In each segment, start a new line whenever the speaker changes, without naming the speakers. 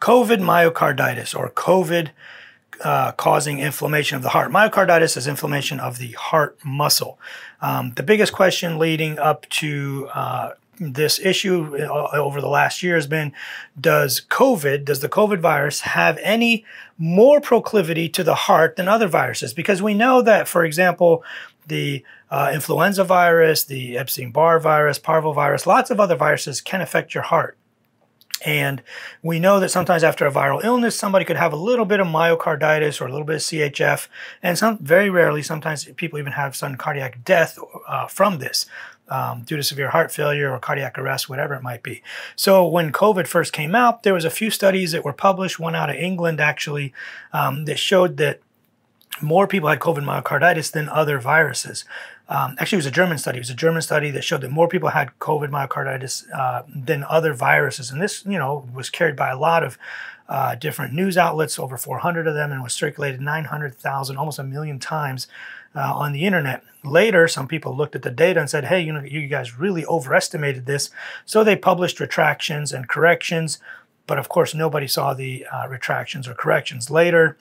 COVID myocarditis or COVID uh, causing inflammation of the heart. Myocarditis is inflammation of the heart muscle. Um, the biggest question leading up to uh, this issue uh, over the last year has been does COVID, does the COVID virus have any more proclivity to the heart than other viruses? Because we know that, for example, the uh, influenza virus, the Epstein Barr virus, parvovirus, lots of other viruses can affect your heart. And we know that sometimes after a viral illness, somebody could have a little bit of myocarditis or a little bit of CHF. And some, very rarely, sometimes people even have sudden cardiac death uh, from this. Um, due to severe heart failure or cardiac arrest, whatever it might be. So when COVID first came out, there was a few studies that were published, one out of England actually, um, that showed that more people had COVID myocarditis than other viruses. Um, actually, it was a German study. It was a German study that showed that more people had COVID myocarditis uh, than other viruses, and this, you know, was carried by a lot of uh, different news outlets, over 400 of them, and was circulated 900,000, almost a million times uh, on the internet. Later, some people looked at the data and said, "Hey, you know, you guys really overestimated this," so they published retractions and corrections. But of course, nobody saw the uh, retractions or corrections later.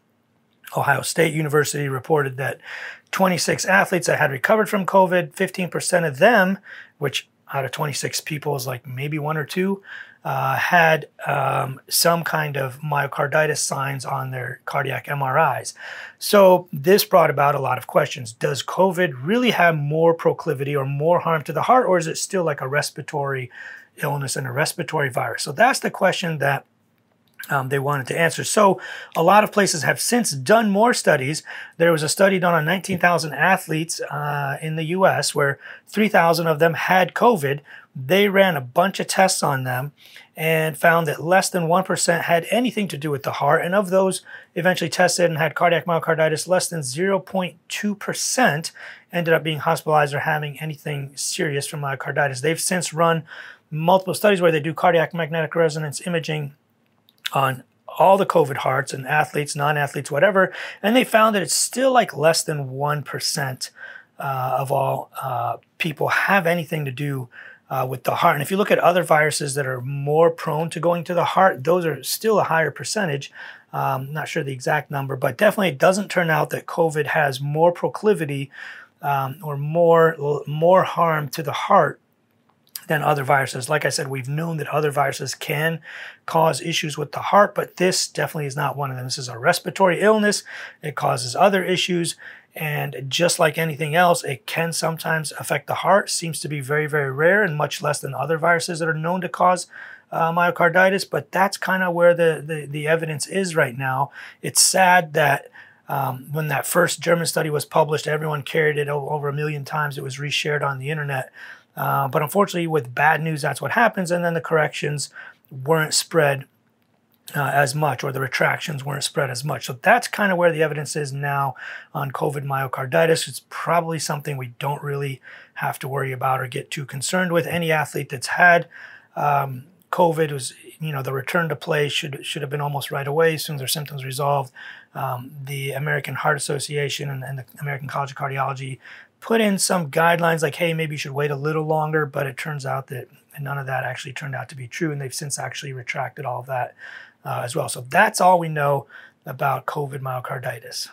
Ohio State University reported that 26 athletes that had recovered from COVID, 15% of them, which out of 26 people is like maybe one or two, uh, had um, some kind of myocarditis signs on their cardiac MRIs. So this brought about a lot of questions. Does COVID really have more proclivity or more harm to the heart, or is it still like a respiratory illness and a respiratory virus? So that's the question that um, they wanted to answer. So, a lot of places have since done more studies. There was a study done on 19,000 athletes uh, in the US where 3,000 of them had COVID. They ran a bunch of tests on them and found that less than 1% had anything to do with the heart. And of those eventually tested and had cardiac myocarditis, less than 0.2% ended up being hospitalized or having anything serious from myocarditis. They've since run multiple studies where they do cardiac magnetic resonance imaging on all the COVID hearts and athletes, non athletes, whatever, and they found that it's still like less than 1% uh, of all uh, people have anything to do uh, with the heart. And if you look at other viruses that are more prone to going to the heart, those are still a higher percentage. Um, not sure the exact number, but definitely it doesn't turn out that COVID has more proclivity um, or more more harm to the heart than other viruses. Like I said, we've known that other viruses can cause issues with the heart, but this definitely is not one of them. This is a respiratory illness. It causes other issues. And just like anything else, it can sometimes affect the heart. Seems to be very, very rare and much less than other viruses that are known to cause uh, myocarditis. But that's kind of where the, the, the, evidence is right now. It's sad that um, when that first German study was published, everyone carried it over a million times. It was reshared on the internet. Uh, but unfortunately, with bad news, that's what happens. And then the corrections weren't spread uh, as much, or the retractions weren't spread as much. So that's kind of where the evidence is now on COVID myocarditis. It's probably something we don't really have to worry about or get too concerned with. Any athlete that's had um, COVID was, you know, the return to play should should have been almost right away as soon as their symptoms resolved. Um, the American Heart Association and, and, the American College of Cardiology put in some guidelines like, hey, maybe you should wait a little longer, but it turns out that none of that actually turned out to be true, and they've since actually retracted all of that uh, as well. So that's all we know about COVID myocarditis.